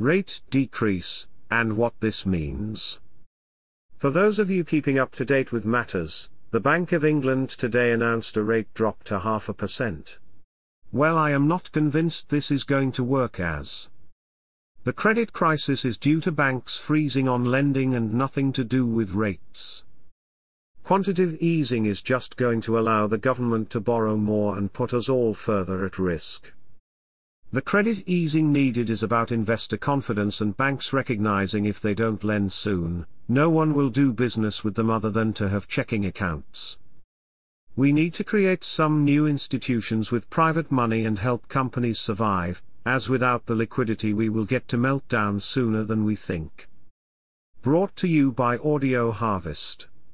rate decrease, and what this means. For those of you keeping up to date with matters, the Bank of England today announced a rate drop to half a percent. Well, I am not convinced this is going to work as the credit crisis is due to banks freezing on lending and nothing to do with rates. Quantitative easing is just going to allow the government to borrow more and put us all further at risk. The credit easing needed is about investor confidence and banks recognizing if they don't lend soon, no one will do business with them other than to have checking accounts. We need to create some new institutions with private money and help companies survive, as without the liquidity we will get to meltdown sooner than we think. Brought to you by Audio Harvest.